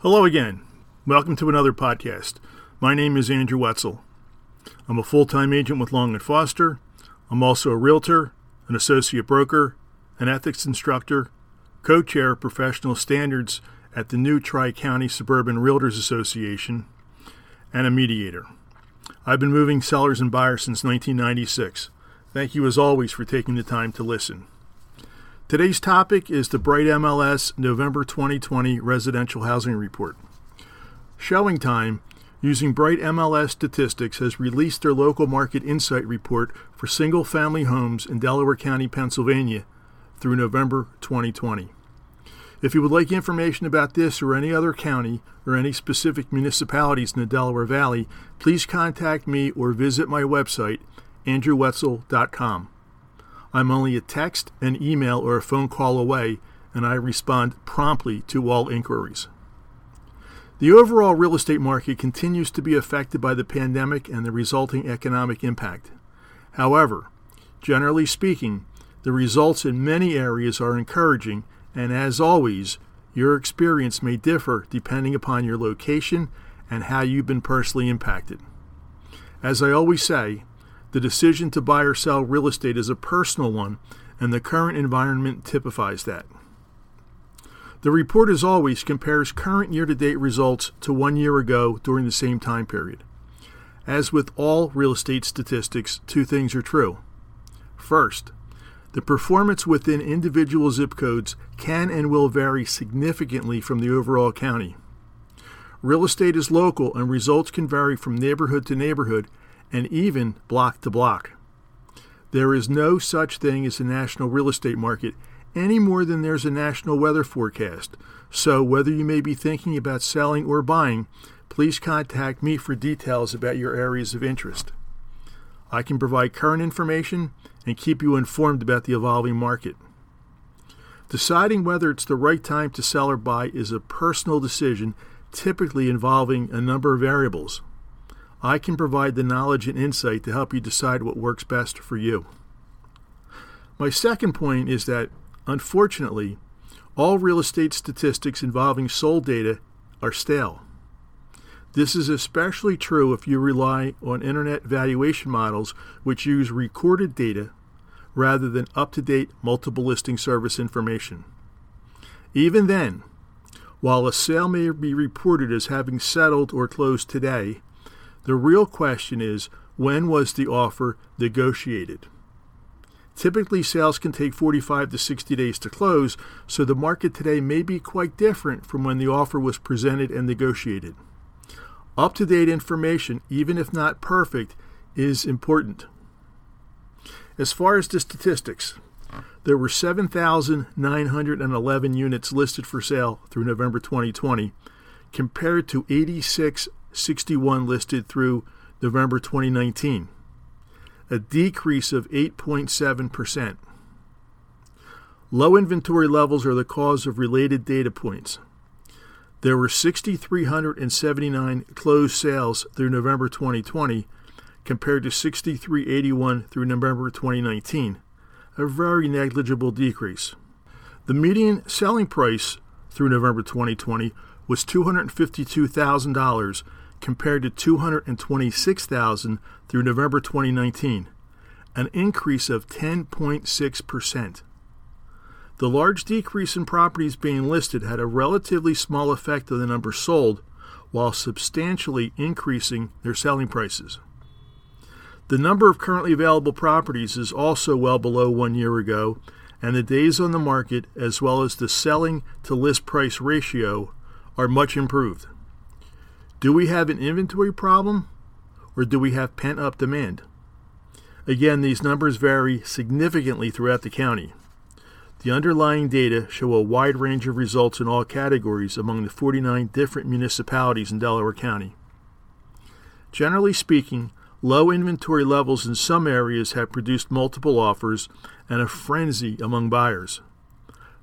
Hello again. Welcome to another podcast. My name is Andrew Wetzel. I'm a full-time agent with Long and Foster. I'm also a realtor, an associate broker, an ethics instructor, co-chair of professional standards at the new Tri-County Suburban Realtors Association, and a mediator. I've been moving sellers and buyers since 1996. Thank you as always for taking the time to listen. Today's topic is the Bright MLS November 2020 Residential Housing Report. ShowingTime, using Bright MLS statistics, has released their local market insight report for single family homes in Delaware County, Pennsylvania through November 2020. If you would like information about this or any other county or any specific municipalities in the Delaware Valley, please contact me or visit my website, andrewwetzel.com. I'm only a text, an email, or a phone call away, and I respond promptly to all inquiries. The overall real estate market continues to be affected by the pandemic and the resulting economic impact. However, generally speaking, the results in many areas are encouraging, and as always, your experience may differ depending upon your location and how you've been personally impacted. As I always say, the decision to buy or sell real estate is a personal one, and the current environment typifies that. The report, as always, compares current year to date results to one year ago during the same time period. As with all real estate statistics, two things are true. First, the performance within individual zip codes can and will vary significantly from the overall county. Real estate is local, and results can vary from neighborhood to neighborhood and even block to block. There is no such thing as a national real estate market any more than there's a national weather forecast. So, whether you may be thinking about selling or buying, please contact me for details about your areas of interest. I can provide current information and keep you informed about the evolving market. Deciding whether it's the right time to sell or buy is a personal decision, typically involving a number of variables. I can provide the knowledge and insight to help you decide what works best for you. My second point is that, unfortunately, all real estate statistics involving sold data are stale. This is especially true if you rely on internet valuation models which use recorded data rather than up to date multiple listing service information. Even then, while a sale may be reported as having settled or closed today, the real question is when was the offer negotiated? Typically, sales can take 45 to 60 days to close, so the market today may be quite different from when the offer was presented and negotiated. Up to date information, even if not perfect, is important. As far as the statistics, there were 7,911 units listed for sale through November 2020, compared to 86 61 listed through November 2019, a decrease of 8.7%. Low inventory levels are the cause of related data points. There were 6,379 closed sales through November 2020 compared to 6,381 through November 2019, a very negligible decrease. The median selling price through November 2020 was $252,000 compared to 226,000 through November 2019, an increase of 10.6%. The large decrease in properties being listed had a relatively small effect on the number sold, while substantially increasing their selling prices. The number of currently available properties is also well below one year ago, and the days on the market, as well as the selling to list price ratio, are much improved. Do we have an inventory problem or do we have pent up demand? Again, these numbers vary significantly throughout the county. The underlying data show a wide range of results in all categories among the 49 different municipalities in Delaware County. Generally speaking, low inventory levels in some areas have produced multiple offers and a frenzy among buyers,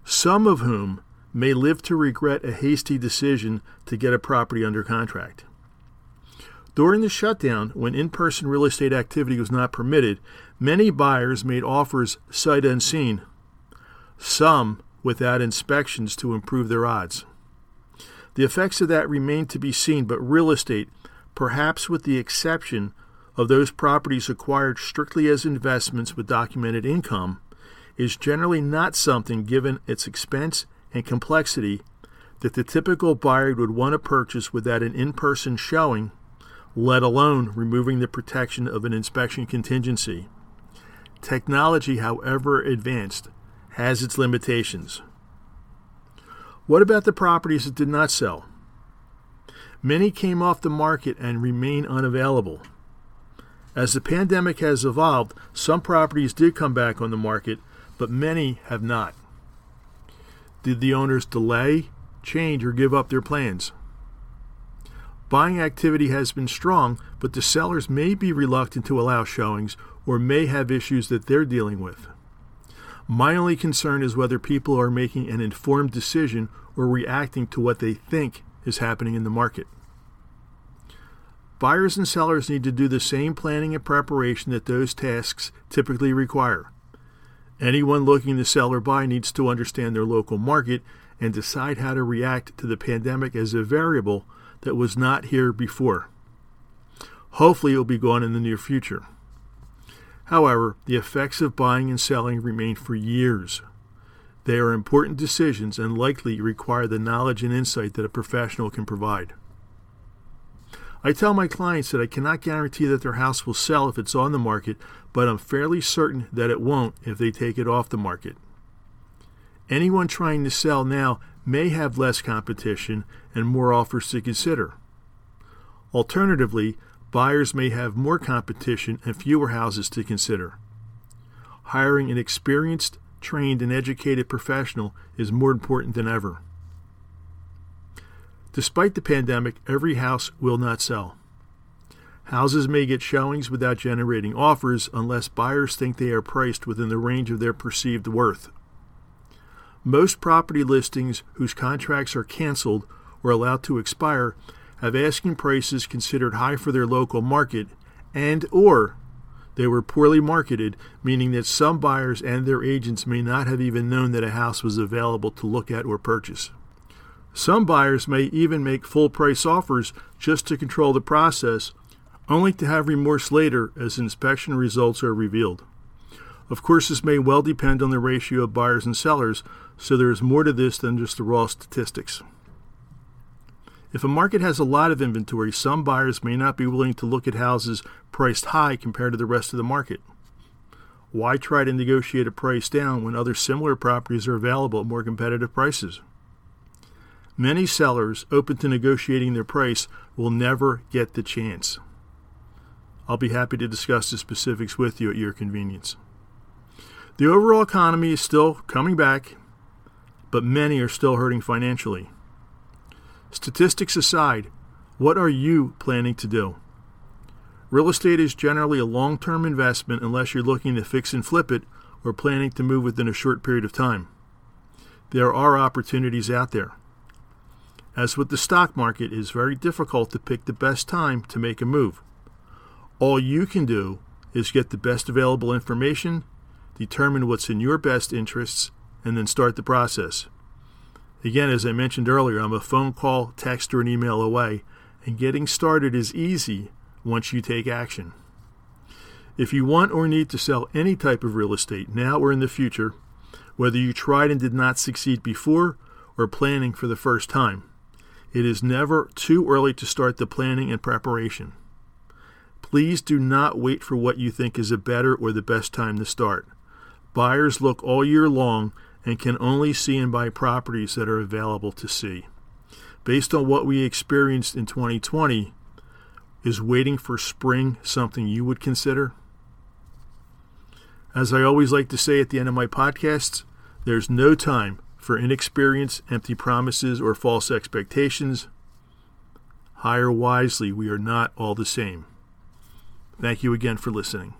some of whom may live to regret a hasty decision to get a property under contract. During the shutdown, when in person real estate activity was not permitted, many buyers made offers sight unseen, some without inspections to improve their odds. The effects of that remain to be seen, but real estate, perhaps with the exception of those properties acquired strictly as investments with documented income, is generally not something, given its expense and complexity, that the typical buyer would want to purchase without an in person showing, let alone removing the protection of an inspection contingency. Technology, however advanced, has its limitations. What about the properties that did not sell? Many came off the market and remain unavailable. As the pandemic has evolved, some properties did come back on the market, but many have not. Did the owners delay, change, or give up their plans? Buying activity has been strong, but the sellers may be reluctant to allow showings or may have issues that they're dealing with. My only concern is whether people are making an informed decision or reacting to what they think is happening in the market. Buyers and sellers need to do the same planning and preparation that those tasks typically require. Anyone looking to sell or buy needs to understand their local market and decide how to react to the pandemic as a variable that was not here before. Hopefully, it will be gone in the near future. However, the effects of buying and selling remain for years. They are important decisions and likely require the knowledge and insight that a professional can provide. I tell my clients that I cannot guarantee that their house will sell if it's on the market, but I'm fairly certain that it won't if they take it off the market. Anyone trying to sell now may have less competition and more offers to consider. Alternatively, buyers may have more competition and fewer houses to consider. Hiring an experienced, trained, and educated professional is more important than ever. Despite the pandemic, every house will not sell. Houses may get showings without generating offers unless buyers think they are priced within the range of their perceived worth. Most property listings whose contracts are canceled or allowed to expire have asking prices considered high for their local market and or they were poorly marketed, meaning that some buyers and their agents may not have even known that a house was available to look at or purchase. Some buyers may even make full price offers just to control the process, only to have remorse later as inspection results are revealed. Of course, this may well depend on the ratio of buyers and sellers, so there is more to this than just the raw statistics. If a market has a lot of inventory, some buyers may not be willing to look at houses priced high compared to the rest of the market. Why try to negotiate a price down when other similar properties are available at more competitive prices? Many sellers open to negotiating their price will never get the chance. I'll be happy to discuss the specifics with you at your convenience. The overall economy is still coming back, but many are still hurting financially. Statistics aside, what are you planning to do? Real estate is generally a long term investment unless you're looking to fix and flip it or planning to move within a short period of time. There are opportunities out there. As with the stock market, it is very difficult to pick the best time to make a move. All you can do is get the best available information, determine what's in your best interests, and then start the process. Again, as I mentioned earlier, I'm a phone call, text, or an email away, and getting started is easy once you take action. If you want or need to sell any type of real estate now or in the future, whether you tried and did not succeed before or planning for the first time, it is never too early to start the planning and preparation. Please do not wait for what you think is a better or the best time to start. Buyers look all year long and can only see and buy properties that are available to see. Based on what we experienced in 2020, is waiting for spring something you would consider? As I always like to say at the end of my podcasts, there's no time for inexperience, empty promises, or false expectations. Hire wisely, we are not all the same. Thank you again for listening.